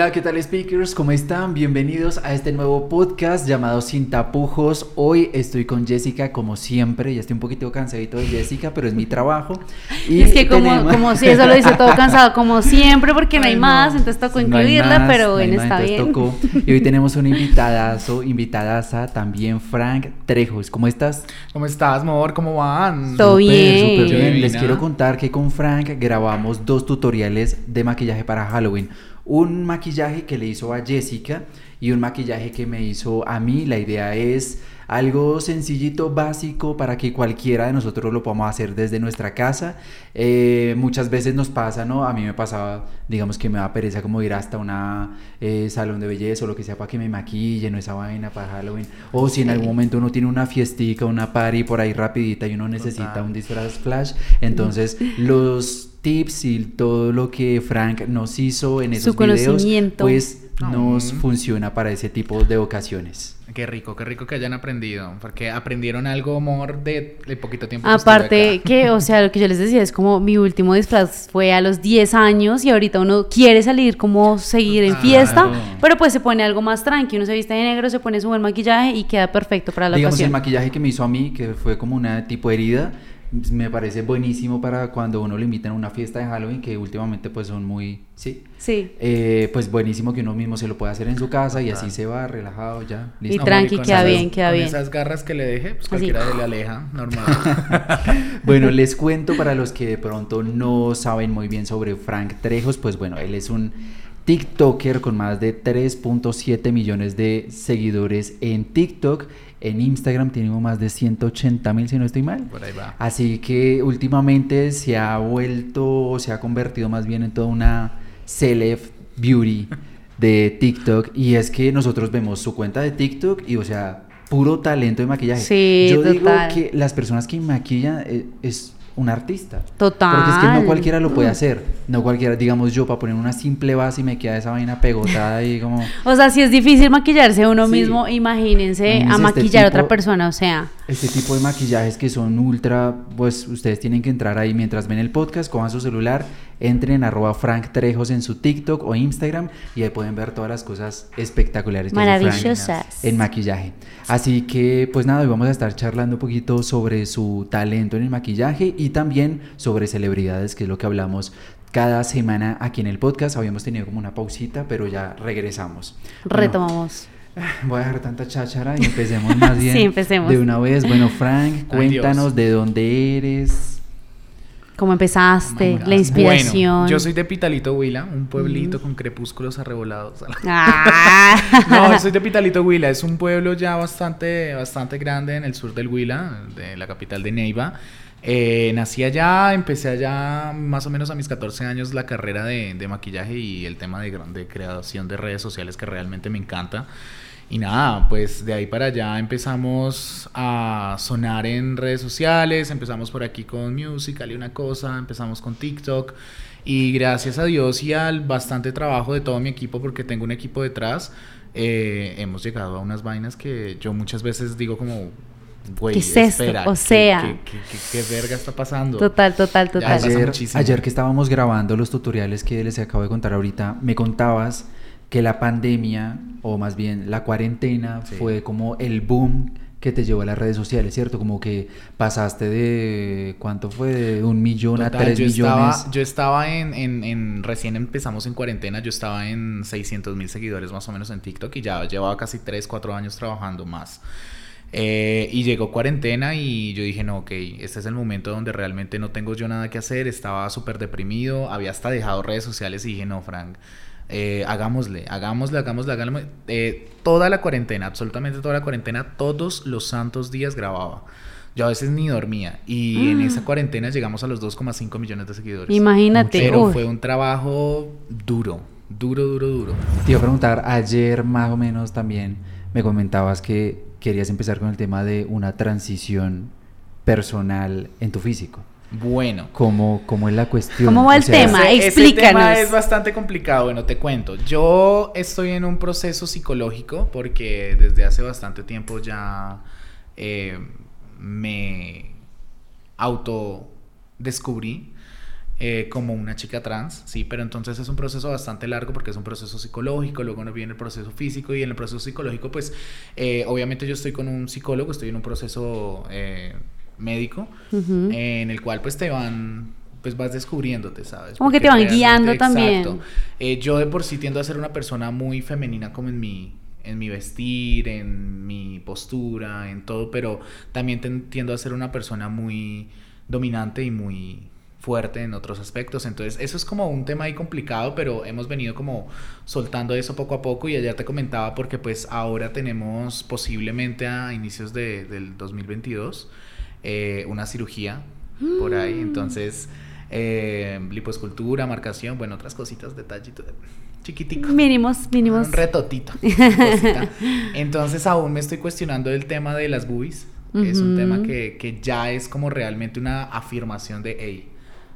Hola, ¿qué tal speakers? ¿Cómo están? Bienvenidos a este nuevo podcast llamado Sin Tapujos. Hoy estoy con Jessica como siempre. Ya estoy un poquito cansadito de Jessica, pero es mi trabajo. Y es que como, como si eso lo dice todo cansado, como siempre, porque no hay más, entonces tocó incluirla, pero bueno, está bien. Y hoy tenemos un invitadazo, invitadaza también, Frank Trejos. ¿Cómo estás? ¿Cómo estás, amor? ¿Cómo van? Todo bien. Súper bien. Les quiero contar que con Frank grabamos dos tutoriales de maquillaje para Halloween un maquillaje que le hizo a Jessica y un maquillaje que me hizo a mí. La idea es algo sencillito, básico, para que cualquiera de nosotros lo podamos hacer desde nuestra casa. Eh, muchas veces nos pasa, ¿no? A mí me pasaba, digamos que me da pereza como ir hasta una eh, salón de belleza o lo que sea para que me maquillen o esa vaina para Halloween. O si en algún momento uno tiene una fiestica, una party por ahí rapidita y uno necesita un disfraz flash, entonces los tips y todo lo que Frank nos hizo en esos videos, pues nos funciona para ese tipo de ocasiones. Qué rico, qué rico que hayan aprendido, porque aprendieron algo, amor, de, poquito tiempo. Aparte que, o sea, lo que yo les decía es como mi último disfraz fue a los 10 años y ahorita uno quiere salir como seguir en fiesta, pero pues se pone algo más tranqui, uno se viste de negro, se pone su buen maquillaje y queda perfecto para la Digamos, el maquillaje que me hizo a mí, que fue como una tipo herida, me parece buenísimo para cuando uno lo invita a una fiesta de Halloween, que últimamente pues son muy, sí, sí. Eh, pues buenísimo que uno mismo se lo pueda hacer en su casa y así se va relajado ya. Y tranqui, queda bien, queda bien. esas garras que le deje, pues cualquiera le aleja, normal. bueno, les cuento para los que de pronto no saben muy bien sobre Frank Trejos, pues bueno, él es un TikToker con más de 3.7 millones de seguidores en TikTok en Instagram tenemos más de 180 mil, si no estoy mal. Por ahí va. Así que últimamente se ha vuelto, se ha convertido más bien en toda una celeb beauty de TikTok. Y es que nosotros vemos su cuenta de TikTok y, o sea, puro talento de maquillaje. Sí, Yo digo que las personas que maquillan eh, es un artista. Total. Porque es que no cualquiera lo puede hacer. No cualquiera, digamos yo, para poner una simple base y me queda esa vaina pegotada y como... O sea, si es difícil maquillarse uno mismo, imagínense a este maquillar a otra persona, o sea... Este tipo de maquillajes que son ultra, pues ustedes tienen que entrar ahí mientras ven el podcast, cojan su celular, entren en arroba Frank Trejos en su TikTok o Instagram y ahí pueden ver todas las cosas espectaculares que Frank en maquillaje. Así que, pues nada, hoy vamos a estar charlando un poquito sobre su talento en el maquillaje y también sobre celebridades, que es lo que hablamos cada semana aquí en el podcast. Habíamos tenido como una pausita, pero ya regresamos. Retomamos. voy a dejar tanta cháchara y empecemos más bien de una vez. Bueno, Frank, cuéntanos de dónde eres. ¿Cómo empezaste? la inspiración. Bueno, yo soy de Pitalito Huila, un pueblito con crepúsculos arrebolados. Ah. no, soy de Pitalito Huila, es un pueblo ya bastante, bastante grande en el sur del Huila, de la capital de Neiva. Eh, nací allá, empecé allá más o menos a mis 14 años la carrera de, maquillaje y el tema de, creación de redes sociales que realmente me encanta. Y nada, pues de ahí para allá empezamos a sonar en redes sociales, empezamos por aquí con Musical y una cosa, empezamos con TikTok y gracias a Dios y al bastante trabajo de todo mi equipo, porque tengo un equipo detrás, eh, hemos llegado a unas vainas que yo muchas veces digo como, ¿Qué es esto? o sea, ¿qué, verga está pasando? Total, total, total. Ayer, ayer, que estábamos grabando los tutoriales que les acabo de contar ahorita, me contabas que la pandemia, o más bien la cuarentena, fue como el boom que te llevó a las redes sociales, ¿cierto? Como que pasaste de, ¿cuánto fue? De un millón a tres millones. Estaba, yo estaba en, en, en, recién empezamos en cuarentena, yo estaba en 600 mil seguidores más o menos en TikTok y ya llevaba casi 3, 4 años trabajando más. Eh, y llegó cuarentena y yo dije, no, ok, este es el momento donde realmente no tengo yo nada que hacer, estaba súper deprimido, había hasta dejado redes sociales y dije, no, Frank, eh, hagámosle, hagámosle, hagámosle, hagámosle. Eh, toda la cuarentena, absolutamente toda la cuarentena, todos los santos días grababa. Yo a veces ni dormía y en mm. esa cuarentena llegamos a los 2,5 millones de seguidores. Imagínate. Pero fue un trabajo duro, duro, duro, duro. Te iba a preguntar, ayer más o menos también me comentabas que querías empezar con el tema de una transición personal en tu físico. Bueno. ¿Cómo, cómo es la cuestión? ¿Cómo va el tema? Explícanos. Ese tema es bastante complicado. Bueno, te cuento. Yo estoy en un proceso psicológico porque desde hace bastante tiempo ya eh, me autodescubrí eh, como una chica trans, sí, pero entonces es un proceso bastante largo porque es un proceso psicológico, luego viene el proceso físico y en el proceso psicológico, pues eh, obviamente yo estoy con un psicólogo, estoy en un proceso eh, médico en el cual pues te van pues vas descubriéndote, ¿sabes? Como que te van guiando también. Exacto. yo de por sí tiendo a ser una persona muy femenina como en mi, en mi vestir, en mi postura, en todo, pero también tiendo a ser una persona muy dominante y muy fuerte en otros aspectos. Entonces, eso es como un tema ahí complicado, pero hemos venido como soltando eso poco a poco y ayer te comentaba porque pues ahora tenemos posiblemente a inicios de, del 2022 eh, una cirugía por ahí. Mm. Entonces, eh, liposcultura, marcación, bueno, otras cositas, detallitos chiquitico. Mínimos, mínimos. Un retotito. Entonces aún me estoy cuestionando el tema de las boobies, que es un tema que, que, ya es como realmente una afirmación de, hey,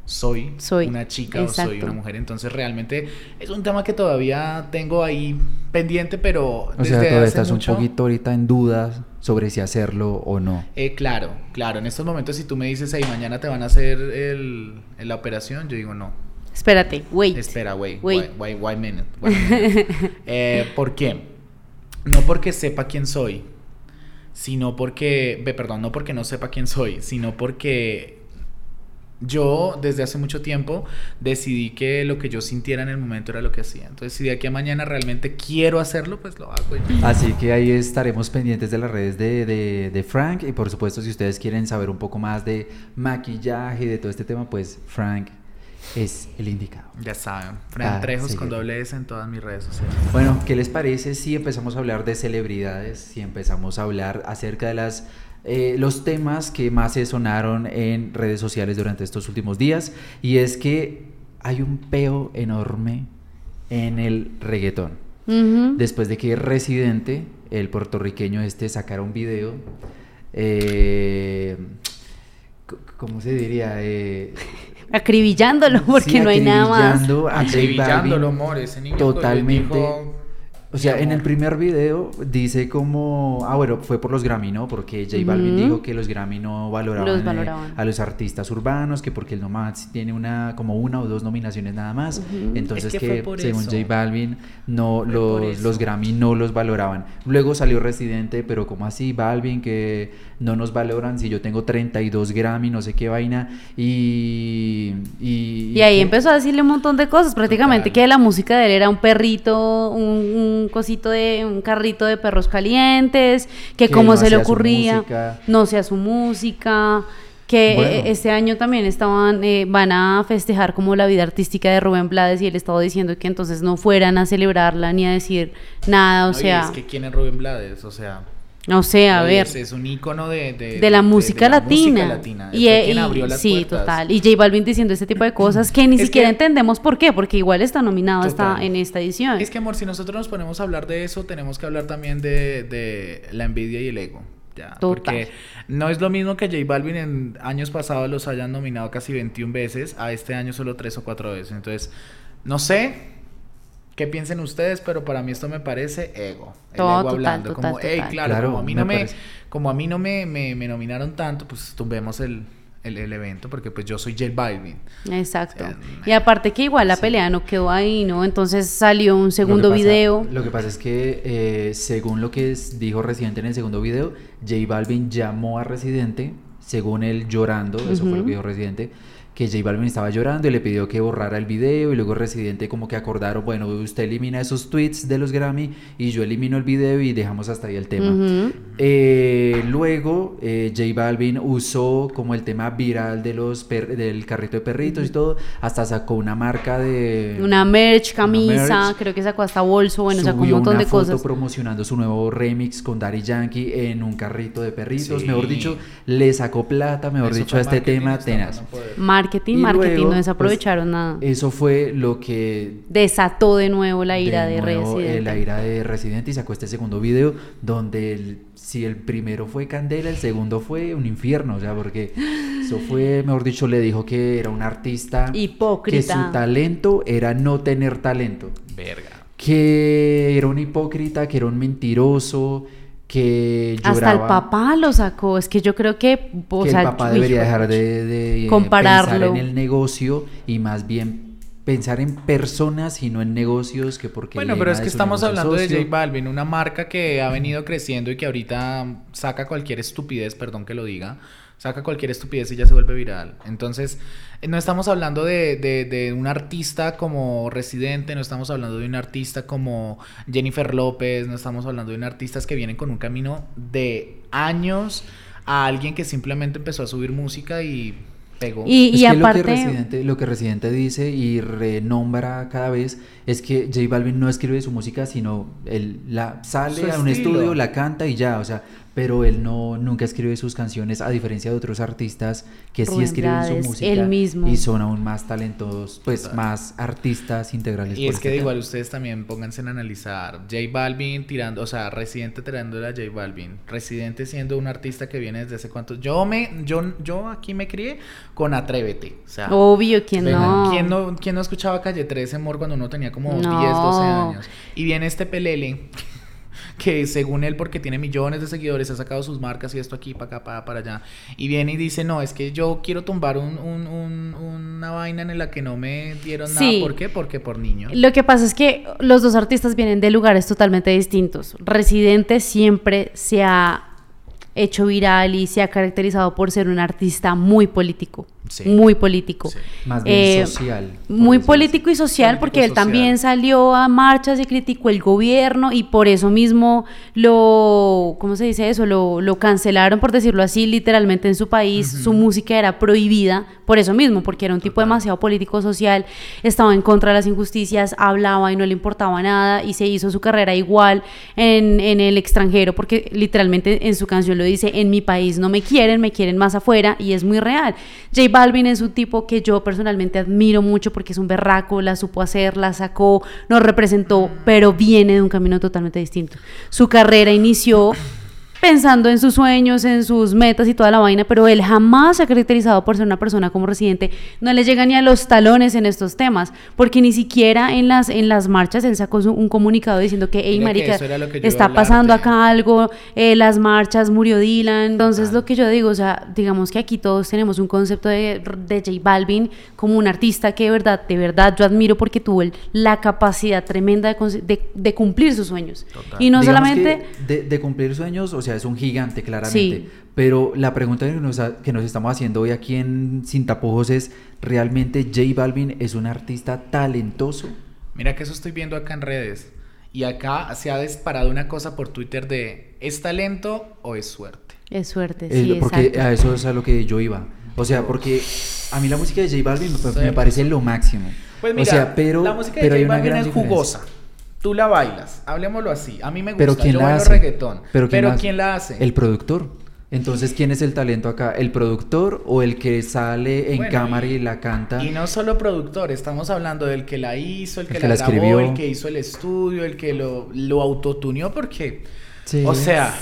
soy, una chica o soy una mujer. Entonces realmente es un tema que todavía tengo ahí pendiente, pero... O sea, todavía estás un poquito ahorita en dudas sobre si hacerlo o no. Eh, claro, claro. En estos momentos si tú me dices, hey, mañana te van a hacer el, la operación, yo digo no. Espérate, wait. Espera, wait, wait, wait, wait, minute. eh, ¿Por qué? No porque sepa quién soy, sino porque, perdón, no porque no sepa quién soy, sino porque yo desde hace mucho tiempo decidí que lo que yo sintiera en el momento era lo que hacía. Entonces, si de aquí a mañana realmente quiero hacerlo, pues lo hago. Así que ahí estaremos pendientes de las redes de, de, Frank. Y por supuesto, si ustedes quieren saber un poco más de maquillaje y de todo este tema, pues Frank es el indicado. Ya saben, Frank Trejos con doble S en todas mis redes sociales. Bueno, ¿qué les parece si empezamos a hablar de celebridades? Si empezamos a hablar acerca de las eh, los temas que más se sonaron en redes sociales durante estos últimos días y es que hay un peo enorme en el reggaetón. Después de que Residente, el puertorriqueño este, sacara un video, eh, ¿cómo se diría? Eh, acribillándolo porque no hay nada más. Acribillándolo, amor, ese niño totalmente. O sea, en el primer video dice como, ah, bueno, fue por los Grammy, ¿no? Porque J Balvin dijo que los Grammy no valoraban, eh, a los artistas urbanos, que porque el Nomad tiene una, como una o dos nominaciones nada más. Entonces que, según J Balvin, no, los, los Grammy no los valoraban. Luego salió Residente, pero como así, Balvin, que no nos valoran si yo tengo 32 Grammy, no sé qué vaina. Y... Y, ahí empezó a decirle un montón de cosas, prácticamente que la música de él era un perrito, un un cosito de un carrito de perros calientes, que, como se le ocurría, no sea su música, que este año también estaban eh, van a festejar como la vida artística de Rubén Blades y él estaba diciendo que entonces no fueran a celebrarla ni a decir nada, o sea, es que quién es Rubén Blades, o sea, no sé, a ver. Es, un icono de, de, la, música, latina. Y, y sí, total. Y J Balvin diciendo este tipo de cosas que ni siquiera entendemos por qué, porque igual está nominado hasta en esta edición. Es que, amor, si nosotros nos ponemos a hablar de eso, tenemos que hablar también de, la envidia y el ego. Ya, Porque no es lo mismo que J Balvin en años pasados los hayan nominado casi 21 veces, a este año solo 3 o 4 veces. Entonces, no sé, qué piensen ustedes, pero para mí esto me parece ego. El ego hablando. como, hey, claro, como a mí no me, como a mí no me, me, nominaron tanto, pues tumbemos el, el, evento porque pues yo soy J Balvin. Exacto. y aparte que igual la pelea no quedó ahí, ¿no? Entonces salió un segundo video. Lo que pasa es que eh, según lo que dijo Residente en el segundo video, J Balvin llamó a Residente, según él llorando, eso fue lo que dijo Residente, que J Balvin estaba llorando y le pidió que borrara el video y luego Residente como que acordaron, bueno, usted elimina esos tweets de los Grammy y yo elimino el video y dejamos hasta ahí el tema. Eh, luego eh, J Balvin usó como el tema viral de los del carrito de perritos y todo, hasta sacó una marca de... Una merch, camisa, creo que sacó hasta bolso, bueno, sacó un montón de cosas. promocionando su nuevo remix con Daddy Yankee en un carrito de perritos, mejor dicho, le sacó plata, mejor dicho, a este tema tenaz marketing, marketing, no desaprovecharon pues, nada. Eso fue lo que desató de nuevo la ira de, Residente. la ira de Residente y sacó este segundo video donde si el primero fue Candela, el segundo fue un infierno, o sea, porque eso fue, mejor dicho, le dijo que era un artista hipócrita. Que su talento era no tener talento. Verga. Que era un hipócrita, que era un mentiroso, que Hasta el papá lo sacó. Es que yo creo que, o sea, el papá debería dejar de, de compararlo. pensar en el negocio y más bien pensar en personas y no en negocios que porque bueno pero es que estamos hablando de J Balvin una marca que ha venido creciendo y que ahorita saca cualquier estupidez perdón que lo diga saca cualquier estupidez y ya se vuelve viral. Entonces eh, no estamos hablando de, de, un artista como Residente no estamos hablando de un artista como Jennifer López no estamos hablando de un artistas que vienen con un camino de años a alguien que simplemente empezó a subir música y y, aparte... Lo que, Residente, lo que Residente dice y renombra cada vez es que J Balvin no escribe su música, sino él la sale a un estudio, la canta y ya, o sea, pero él no nunca escribe sus canciones a diferencia de otros artistas que sí escriben su música mismo. y son aún más talentosos, pues más artistas integrales. Y es que igual ustedes también pónganse en analizar J Balvin tirando, o sea, Residente tirándole a J Balvin, Residente siendo un artista que viene desde hace cuántos, yo me yo yo aquí me crié con Atrévete, o sea, obvio quién no. ¿Quién no quién no escuchaba Calle 13 Amor cuando uno tenía como 10, 12 años? Y viene este pelele que según él, porque tiene millones de seguidores, ha sacado sus marcas y esto aquí, para acá, para, para allá, y viene y dice, no, es que yo quiero tumbar un, una vaina en la que no me dieron nada. ¿Por qué? Porque por niño. Lo que pasa es que los dos artistas vienen de lugares totalmente distintos. Residente siempre se ha hecho viral y se ha caracterizado por ser un artista muy político muy político. Más bien eh, social. Muy político y social porque él también salió a marchas y criticó el gobierno y por eso mismo lo, ¿cómo se dice eso? Lo, lo cancelaron, por decirlo así, literalmente en su país. Su música era prohibida por eso mismo, porque era un tipo demasiado político social, estaba en contra de las injusticias, hablaba y no le importaba nada y se hizo su carrera igual en, en el extranjero porque literalmente en su canción lo dice, en mi país no me quieren, me quieren más afuera y es muy real. J Balvin es un tipo que yo personalmente admiro mucho porque es un berraco, la supo hacer, la sacó, nos representó, pero viene de un camino totalmente distinto. Su carrera inició pensando en sus sueños, en sus metas y toda la vaina, pero él jamás se ha caracterizado por ser una persona como residente, no le llega ni a los talones en estos temas, porque ni siquiera en las, en las marchas él sacó un comunicado diciendo que, hey, marica, está pasando acá algo, eh, las marchas, murió Dylan, entonces lo que yo digo, o sea, digamos que aquí todos tenemos un concepto de, de J Balvin como un artista que de verdad, de verdad yo admiro porque tuvo la capacidad tremenda de, de, cumplir sus sueños. Y no solamente... De, de cumplir sueños, o sea, es un gigante, claramente. Pero la pregunta que nos, que nos estamos haciendo hoy aquí en Sin Tapujos es, ¿realmente J Balvin es un artista talentoso? Mira que eso estoy viendo acá en redes. Y acá se ha disparado una cosa por Twitter de, ¿es talento o es suerte? Es suerte, sí, Porque a eso es a lo que yo iba. O sea, porque a mí la música de J Balvin me, parece lo máximo. Pues mira, o sea, pero, la música de J Balvin es jugosa tú la bailas, hablemoslo así. A mí me gusta, pero ¿quién yo la bailo hace? reggaetón. Pero, ¿quién, la hace? El productor. Entonces, ¿quién es el talento acá? ¿El productor o el que sale en cámara y, la canta? Y no solo productor, estamos hablando del que la hizo, el que, la, grabó, escribió. el que hizo el estudio, el que lo, lo autotuneó, porque, o sea,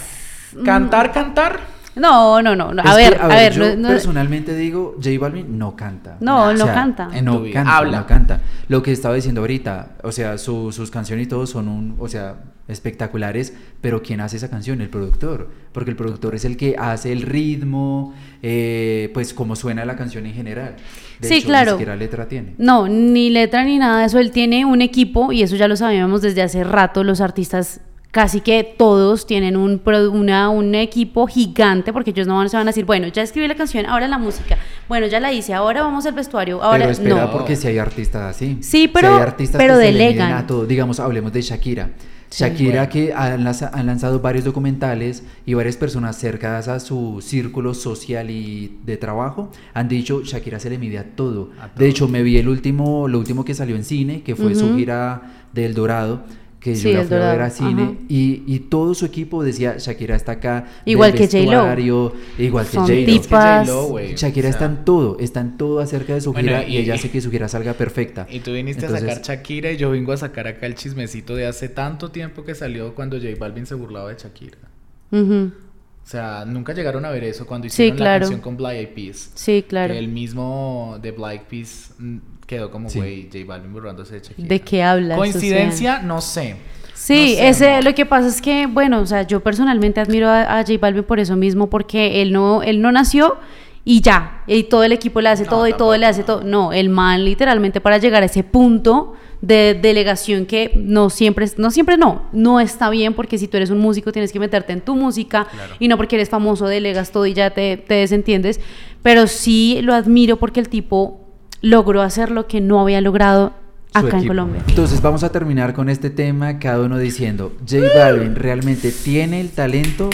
cantar, cantar no, no, no. A ver, a, ver, yo personalmente digo, J Balvin no canta. No, no canta. No canta, Habla. no canta. Lo que estaba diciendo ahorita, o sea, sus canciones y todo son un, o sea, espectaculares, pero ¿quién hace esa canción? El productor, porque el productor es el que hace el ritmo, eh, pues como suena la canción en general. De sí, claro. Ni siquiera letra tiene. No, ni letra ni nada de eso. Él tiene un equipo y eso ya lo sabíamos desde hace rato. Los artistas casi que todos tienen un, una, un equipo gigante porque ellos no se van a decir, bueno, ya escribí la canción, ahora la música, bueno, ya la hice, ahora vamos al vestuario, ahora pero espera, porque si hay artistas así. Sí, pero, hay artistas pero que delegan. Se a todo. Digamos, hablemos de Shakira. Shakira que han, lanzado varios documentales y varias personas cercanas a su círculo social y de trabajo han dicho Shakira se le mide a todo. De hecho, me vi el último, lo último que salió en cine, que fue su gira del Dorado que yo la fui a ver a cine y, y, todo su equipo decía Shakira está acá igual que J-Lo. igual que J-Lo Shakira está en todo está en todo acerca de su gira y, ella hace que su gira salga perfecta. Y tú viniste a sacar Shakira y yo vengo a sacar acá el chismecito de hace tanto tiempo que salió cuando J Balvin se burlaba de Shakira. O sea, nunca llegaron a ver eso cuando hicieron la canción con Black Eyed Peas. Sí, claro. el mismo de Black Eyed Peas quedó como, güey, J Balvin burlándose de Shakira. ¿De qué hablas? ¿Coincidencia? No sé. Sí, ese, lo que pasa es que, bueno, o sea, yo personalmente admiro a, a J Balvin por eso mismo, porque él no, él no nació y ya, y todo el equipo le hace todo y todo le hace todo. No, el man literalmente para llegar a ese punto de delegación que no siempre, no siempre no, no está bien porque si tú eres un músico tienes que meterte en tu música y no porque eres famoso delegas todo y ya te, te desentiendes, pero sí lo admiro porque el tipo logró hacer lo que no había logrado acá en Colombia. Entonces vamos a terminar con este tema, cada uno diciendo, J Balvin realmente tiene el talento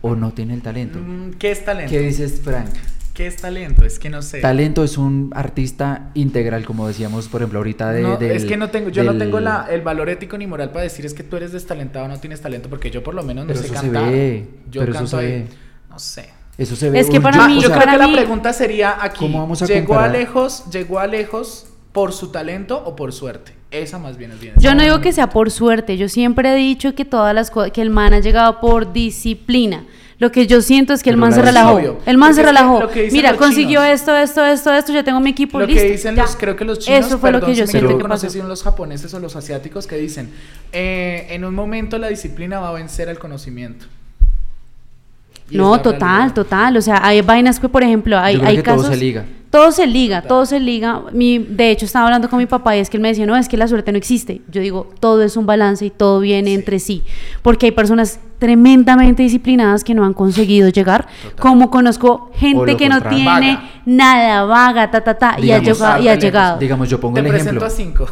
o no tiene el talento. Mm, ¿Qué es talento? ¿Qué dices, Frank? ¿Qué es talento? Es que no sé. Talento es un artista integral, como decíamos, por ejemplo, ahorita de. No, es que no tengo, yo no tengo la, el valor ético ni moral para decir es que tú eres destalentado o no tienes talento, porque yo por lo menos no pero sé eso cantar. Se ve, yo pero canto eso se ahí. No sé. Eso se ve. Es que para mí- yo para creo que la pregunta sería aquí. ¿Cómo vamos a ¿Llegó comparar? a lejos, llegó a lejos por su talento o por suerte? Esa más bien es bien. Yo no digo que sea por suerte, yo siempre he dicho que todas las cosas, que el man ha llegado por disciplina. Lo que yo siento es que el man se es relajó. obvio. El man Porque se relajó. Mira, consiguió chinos- esto, esto, esto, esto, ya tengo mi equipo lo listo. que dicen ya. los, creo que los chinos, Eso fue lo que perdón yo siento que no pasó. sé si son los japoneses o los asiáticos que dicen, eh, en un momento la disciplina va a vencer al conocimiento. No, total, realidad. total. O sea, hay vainas que, por ejemplo, hay, Yo creo hay que casos. todo se liga. Todo se liga, todo se liga. Mi, de hecho, estaba hablando con mi papá y es que él me decía, no, es que la suerte no existe. Yo digo, todo es un balance y todo viene entre sí. Porque hay personas tremendamente disciplinadas que no han conseguido llegar. Como conozco gente que no tiene Vaga. nada, vaga, ta, ta, ta, y ha Digamos, llegado. Y ha llegado. Digamos, yo pongo Te el presento ejemplo. a cinco.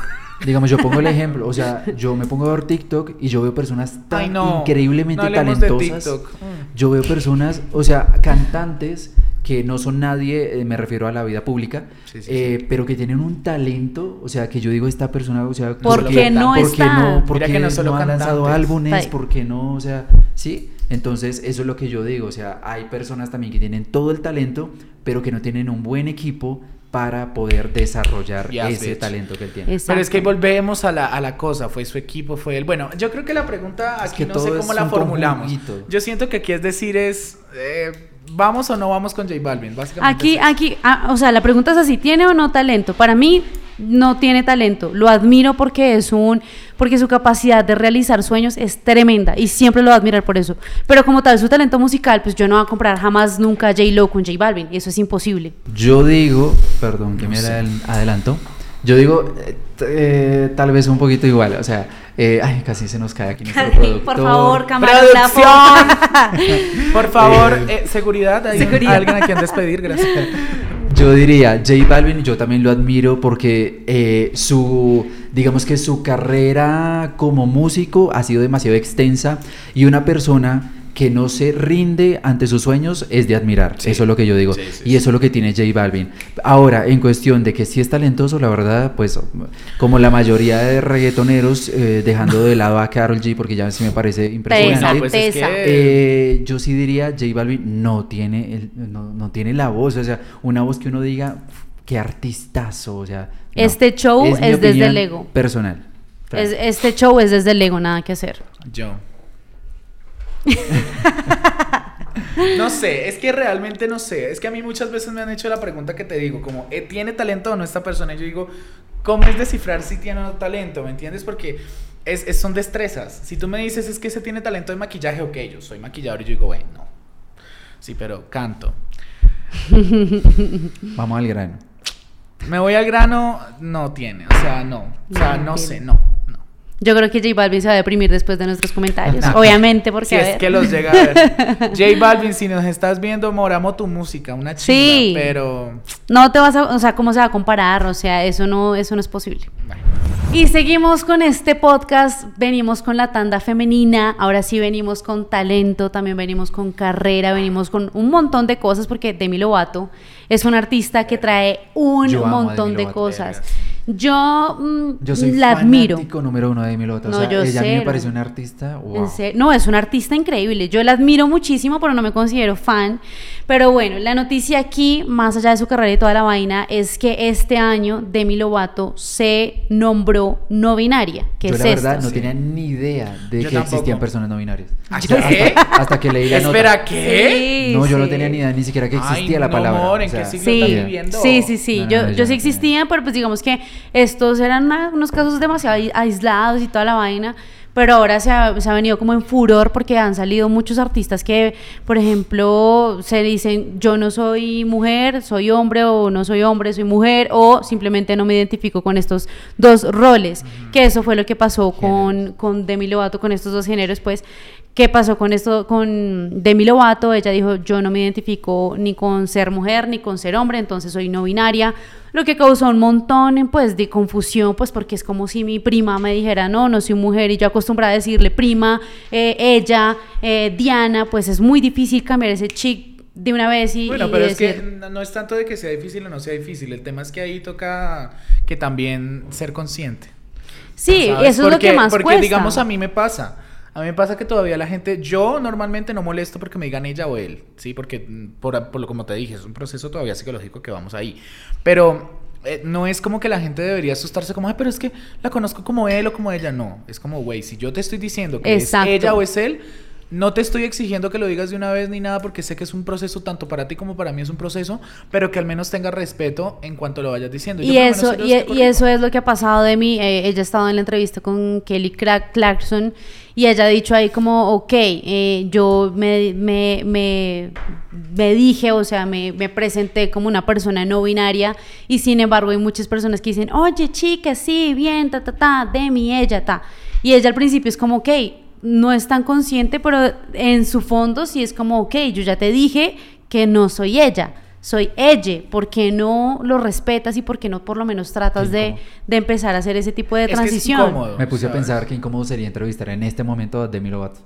Digamos, yo pongo el ejemplo. O sea, yo me pongo a ver TikTok y yo veo personas tan Ay, no. increíblemente No talentosas. TikTok. Yo veo personas, o sea, cantantes que no son nadie, eh, me refiero a la vida pública, Sí, sí, eh, pero que tienen un talento, o sea, que yo digo, esta persona, o sea, ¿Por qué no ¿por qué está? no, por qué no solo ha lanzado álbumes? ¿Por qué no? O sea, sí. Entonces, eso es lo que yo digo, o sea, hay personas también que tienen todo el talento, pero que no tienen un buen equipo para poder desarrollar Yes, ese bitch. talento que él tiene. Pero es que volvemos a la, a la cosa, fue su equipo, fue él. Bueno, yo creo que la pregunta Es aquí que no todo sé es cómo la formulamos. Yo siento que aquí es decir es, eh, ¿vamos o no vamos con J Balvin? Básicamente Aquí, aquí, ah, o sea, la pregunta es así, ¿tiene o no talento? Para mí no tiene talento. Lo admiro porque es un, porque su capacidad de realizar sueños es tremenda y siempre lo voy a admirar por eso. Pero como tal, su talento musical, pues yo no voy a comprar jamás nunca a J Lo con J Balvin. Eso es imposible. Yo digo, perdón que No me adelanto, yo digo eh, eh, tal vez un poquito igual, o sea, eh, ay, casi se nos cae aquí nuestro productor. por favor, camarógrafo. ¡Producción! Por favor, Eh, eh, seguridad, hay un- seguridad. alguien a quien despedir, gracias. Yo diría, J Balvin, yo también lo admiro porque eh, su, digamos que su carrera como músico ha sido demasiado extensa y una persona que no se rinde ante sus sueños es de admirar. Sí. Eso es lo que yo digo. Sí, sí, y sí. eso es lo que tiene J Balvin. Ahora, en cuestión de que sí es talentoso, la verdad, pues como la mayoría de reggaetoneros, eh, dejando de lado a Karol G, porque ya sí me parece impresionante. Pues es tesa. que- Eh, yo sí diría, J Balvin no tiene, el- no, no tiene la voz, o sea, una voz que uno diga, qué artistazo, o sea. no. Este show es desde el ego. Personal. Es- este show es desde el ego, nada que hacer. Yo. No sé, es que realmente no sé. Es que a mí muchas veces me han hecho la pregunta que te digo, como, eh, ¿tiene talento o no esta persona? Y yo digo, ¿cómo es descifrar si tiene o no talento? ¿Me entiendes? Porque es, es- son destrezas. Si tú me dices, es que ese tiene talento de maquillaje, ok, yo soy maquillador y yo digo, bueno, no. Sí, pero canto. Vamos al grano. Me voy al grano, no tiene. O sea, no. O sea, No no sé, no. Yo creo que J Balvin se va a deprimir después de nuestros comentarios. Obviamente, porque Si a es que los llega a ver. J Balvin, si nos estás viendo, moramos tu música, una chimba, Sí. pero... No te vas a, o sea, ¿cómo se va a comparar? O sea, eso no, eso no es posible. bueno. Y seguimos con este podcast, venimos con la tanda femenina, ahora sí venimos con talento, también venimos con carrera, venimos con un montón de cosas porque Demi Lovato es un artista que trae un Yo montón de cosas. Yo, mm, Yo soy la admiro. número uno de Demi Lovato. No, o sea, yo ella a mí me parece una artista. Wow. No, es un artista increíble. Yo la admiro muchísimo, pero no me considero fan. Pero bueno, la noticia aquí, más allá de su carrera y toda la vaina, es que este año Demi Lovato se nombró no binaria. que Yo es la verdad esto? no Sí. tenía ni idea de Yo que existían personas no binarias. ¿Hasta qué? Hasta que leí la nota. Espera, ¿qué? Sí, No, yo no tenía ni idea ni siquiera que existía Ay, la no, palabra. o ¿en qué siglo Sí, estás viviendo? sí, sí, sí. No, no, yo, no, yo yo sí no existía, pero pues digamos que estos eran una- unos casos demasiado ai- aislados y toda la vaina. pero ahora se ha, se ha, venido como en furor porque han salido muchos artistas que, por ejemplo, se dicen yo no soy mujer, soy hombre o no soy hombre, soy mujer o simplemente no me identifico con estos dos roles, que eso fue lo que pasó con, con Demi Lovato, con estos dos géneros, pues ¿Qué pasó con esto con Demi Lovato? Ella dijo, yo no me identifico ni con ser mujer ni con ser hombre, entonces soy no binaria, lo que causó un montón pues, de confusión, pues porque es como si mi prima me dijera, no, no soy mujer, y yo acostumbrada a decirle prima, eh, ella, eh, Diana, pues es muy difícil cambiar ese chic de una vez y... Bueno, pero es que no es tanto de que sea difícil o no sea difícil, el tema es que ahí toca que también ser consciente. Sí, eso es lo que más Porque digamos a mí me pasa a mí me pasa que todavía la gente, yo normalmente no molesto porque me digan ella o él, ¿sí? Porque mm, por, por lo como te dije, es un proceso todavía psicológico que vamos ahí. Pero eh, no es como que la gente debería asustarse como, ay, pero es que la conozco como él o como ella. No, es como, güey, si yo te estoy diciendo que es ella o es él, no te estoy exigiendo que lo digas de una vez ni nada porque sé que es un proceso, tanto para ti como para mí es un proceso, pero que al menos tenga respeto en cuanto lo vayas diciendo. Y, eso, y, eso es lo que ha pasado de mí. Eh, ella ha estado en la entrevista con Kelly Clarkson y ella ha dicho ahí como, ok, eh, yo me, me, me, dije, o sea, me, me, presenté como una persona no binaria y sin embargo hay muchas personas que dicen, oye chica, sí, bien, ta, ta, ta, Demi, ella, ta. Y ella al principio es como, ok, no es tan consciente, pero en su fondo sí es como, ok, yo ya te dije que no soy ella, soy ella, ¿por qué no lo respetas y por qué no por lo menos tratas de, de, empezar a hacer ese tipo de transición? Me puse a pensar que incómodo sería entrevistar en este momento a Demi Lovato.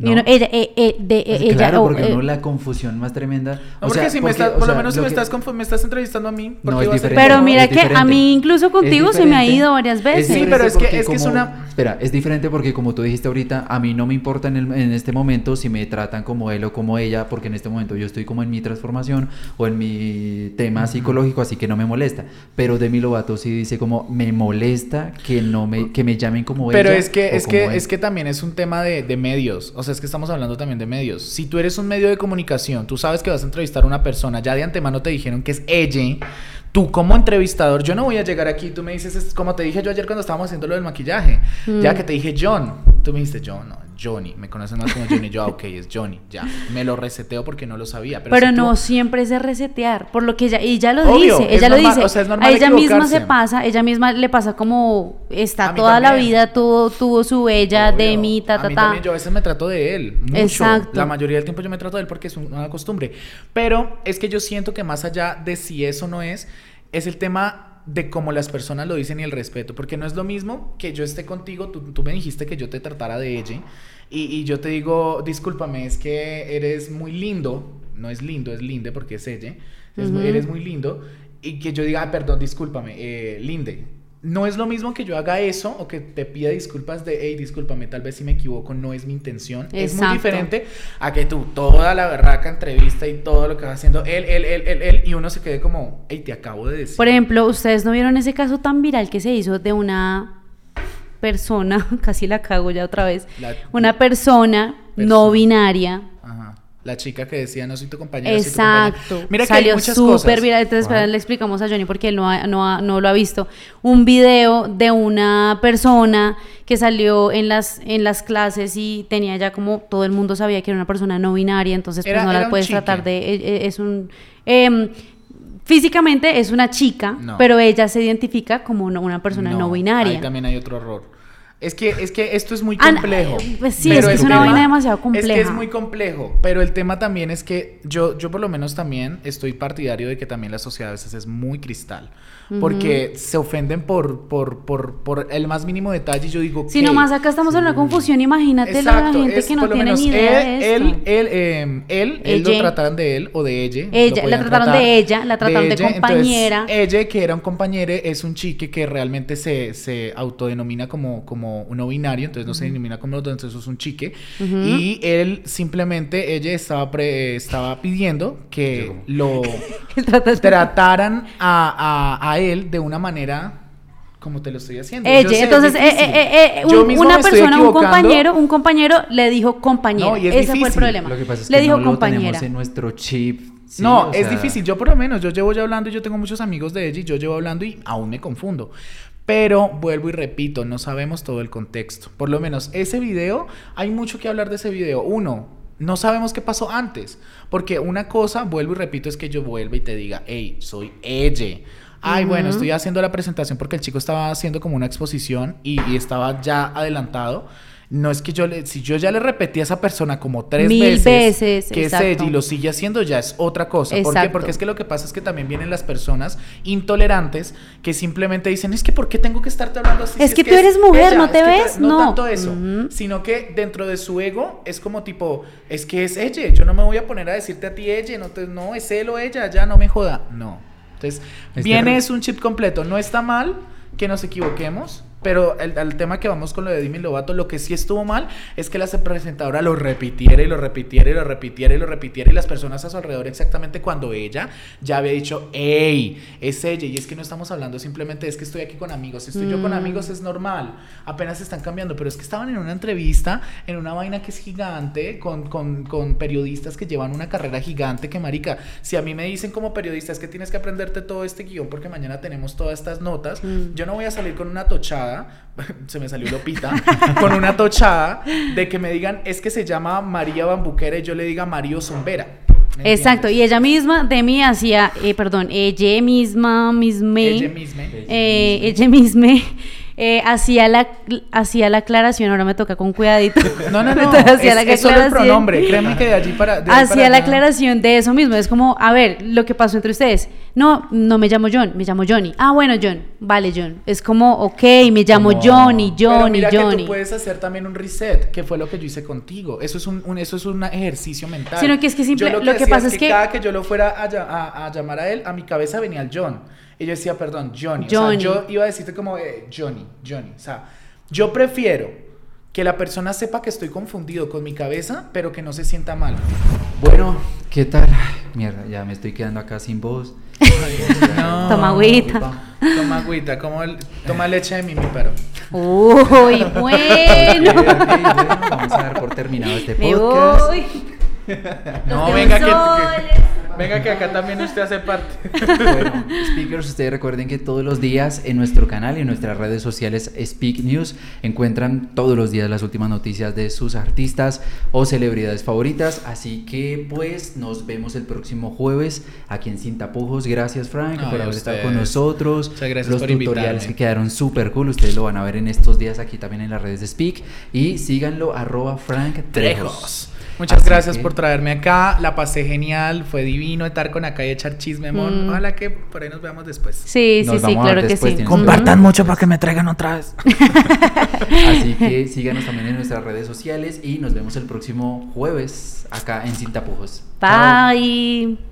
¿No? ella, eh, eh, de, pues ella, claro, porque eh, la confusión más tremenda. No, porque si me estás, por lo menos si me, estás me estás entrevistando a mí. No, es diferente. Pero mira que a mí incluso contigo se me ha ido varias veces. sí, pero es que, es que es una... Espera, es diferente porque como tú dijiste ahorita, a mí no me importa en, el, en este momento si me tratan como él o como ella, porque en este momento yo estoy como en mi transformación o en mi tema psicológico, así que no me molesta. Pero Demi Lovato sí dice como, me molesta que no me, que me llamen como pero ella. Pero es que, es que, es que también es un tema de, de medios. O sea, es que estamos hablando también de medios. Si tú eres un medio de comunicación, tú sabes que vas a entrevistar a una persona, ya de antemano te dijeron que es ella, tú como entrevistador, yo no voy a llegar aquí, tú me dices, como te dije yo ayer cuando estábamos haciendo lo del maquillaje, ya mm. que te dije John, tú me dijiste John, no, Johnny, me conocen más como Johnny, yo, ah, ok, es Johnny, ya, me lo reseteo porque no lo sabía. Pero, no siempre es de resetear, por lo que ella, ella lo dice, ella lo dice, a ella misma se pasa, ella misma le pasa como está toda la vida, tuvo, tuvo su ella, de mí, ta, ta, a mí También, yo a veces me trato de él, mucho. Exacto. La mayoría del tiempo yo me trato de él porque es una costumbre, pero es que yo siento que más allá de si eso no es, es el tema de cómo las personas lo dicen y el respeto, porque no es lo mismo que yo esté contigo, tú, tú me dijiste que yo te tratara de ella, y, y, yo te digo, discúlpame, es que eres muy lindo, no es lindo, es linde porque es ella, eres muy lindo, y que yo diga, ah, perdón, discúlpame, eh, linde, no es lo mismo que yo haga eso o que te pida disculpas de, hey, discúlpame, tal vez si me equivoco, no es mi intención. Es muy diferente a que tú, toda la berraca entrevista y todo lo que vas haciendo, él, él, él, él, él, y uno se quede como, hey, te acabo de decir. Por ejemplo, ¿ustedes no vieron ese caso tan viral que se hizo de una persona, casi la cago ya otra vez, una persona, no binaria la chica que decía, no soy tu compañera. Exacto. Mira que Salió súper viral. Entonces, le explicamos a Johnny porque él no, no, no, lo ha visto. Un video de una persona que salió en las, en las clases y tenía ya como todo el mundo sabía que era una persona no binaria, entonces pues no la puedes tratar de. E, e, es un. Em, físicamente es una chica, pero ella se identifica como una, persona no, binaria. Ahí también hay otro error. Es que, es que esto es muy ah, complejo. pues sí, es, que es una vaina demasiado compleja. Es que es muy complejo, pero el tema también es que yo, yo por lo menos también estoy partidario de que también la sociedad a veces es muy cristal porque se ofenden por, por, por, por, el más mínimo detalle. Y yo digo, Si nomás acá estamos en una confusión, imagínate la gente que no tiene ni idea él, de esto. Él, él, él, él, lo trataron de él o de ella. Ella, la trataron de ella, la trataron de, compañera. ella, que era un compañero, es un chique que realmente se, se autodenomina como, como no binario, entonces no se denomina como los dos, entonces es un chique. Y él simplemente, ella estaba, estaba pidiendo que lo trataran a, a, a él de una manera como te lo estoy haciendo. Ella, entonces, eh, eh, eh, una persona, un compañero, un compañero le dijo compañero. Ese fue el problema. Lo que pasa es le que dijo no compañera. Lo en nuestro chip. no, es difícil. Yo por lo menos, yo llevo ya hablando y yo tengo muchos amigos de ella y yo llevo hablando y aún me confundo. Pero vuelvo y repito, no sabemos todo el contexto. Por lo menos ese video, hay mucho que hablar de ese video. Uno, no sabemos qué pasó antes. Porque una cosa, vuelvo y repito, es que yo vuelva y te diga, hey, soy ella. Ay, bueno, estoy haciendo la presentación porque el chico estaba haciendo como una exposición y, y estaba ya adelantado no es que yo le, si yo ya le repetí a esa persona como tres Mil veces, veces, que es exacto. ella y lo sigue haciendo, ya es otra cosa. ¿Por qué? Exacto. Porque es que lo que pasa es que también vienen las personas intolerantes que simplemente dicen, es que ¿por qué tengo que estarte hablando así? Es Si que tú eres mujer, ¿no es te ves? eres-". No, No. tanto eso, sino que dentro de su ego es como tipo, es que es ella, yo no me voy a poner a decirte a ti ella, no, te- no es él o ella, ya no me joda. No. Entonces, Es viene es un chip completo, no está mal que nos equivoquemos, pero el, al tema que vamos con lo de Dimi Lovato, lo que sí estuvo mal es que la presentadora lo repitiera y lo repitiera y lo repitiera y lo repitiera y las personas a su alrededor exactamente cuando ella ya había dicho, hey, es ella y es que no estamos hablando simplemente es que estoy aquí con amigos, si estoy yo con Mm. amigos es normal, apenas están cambiando, pero es que estaban en una entrevista, en una vaina que es gigante, con, con, con periodistas que llevan una carrera gigante, que marica, si a mí me dicen como periodista es que tienes que aprenderte todo este guion porque mañana tenemos todas estas notas, Mm. yo no voy a salir con una tochada, se me salió Lopita, con una tochada de que me digan es que se llama María Bambuquera y yo le diga Mario Zumbera. ¿me Exacto, y ella misma de mí hacía, eh, perdón, ella misma, misme, Ella misma. eh, ella misma, eh, hacía la hacía la aclaración, ahora me toca con cuidadito. No, no, no, Entonces, hacía es, la es solo el aclaración. pronombre, créeme que de allí para... de Hacía para la allá- aclaración de eso mismo, es como, a ver, lo que pasó entre ustedes. No, no me llamo John, me llamo Johnny. Ah, bueno, John, vale, John. Es como, ok, me llamo Como- Johnny, Pero Johnny, mira que Johnny. tú puedes hacer también un reset, que fue lo que yo hice contigo. Eso es un, un- eso es un ejercicio mental. Sino que es que simple- Yo lo que hacía pasa es que- cada que yo lo fuera a, a- a llamar a él, a mi cabeza venía el John. Y yo decía, perdón, Johnny. Johnny. O sea, yo iba a decirte como eh, Johnny, Johnny. O sea, yo prefiero que la persona sepa que estoy confundido con mi cabeza, pero que no se sienta mal. Bueno, ¿qué tal? Mierda, ya me estoy quedando acá sin voz. No. Toma agüita. Toma agüita, como el- toma leche de mimi, pero. Uy, bueno. vamos a dar por terminado este Me podcast. voy. No, venga que, que- venga que acá también usted hace parte. Bueno, speakers, ustedes recuerden que todos los días en nuestro canal y en nuestras redes sociales Speak News encuentran todos los días las últimas noticias de sus artistas o celebridades favoritas. Así que pues nos vemos el próximo jueves aquí en Sin Tapujos. Gracias Frank Ay, por haber estado con nosotros. Muchas gracias los por tutoriales invitarme. que quedaron súper cool. Ustedes lo van a ver en estos días aquí también en las redes de Speak. Y síganlo arroba Frank Trejos. Muchas Así gracias que- por traerme acá. La pasé genial. Fue divino estar con acá y echar chisme, amor. Mm. Ojalá que por ahí nos veamos después. Sí, Nos sí, sí, claro que sí. Compartan mucho para que me traigan otra vez. Así que síganos también en nuestras redes sociales y nos vemos el próximo jueves acá en Sin Tapujos. Chao. Bye.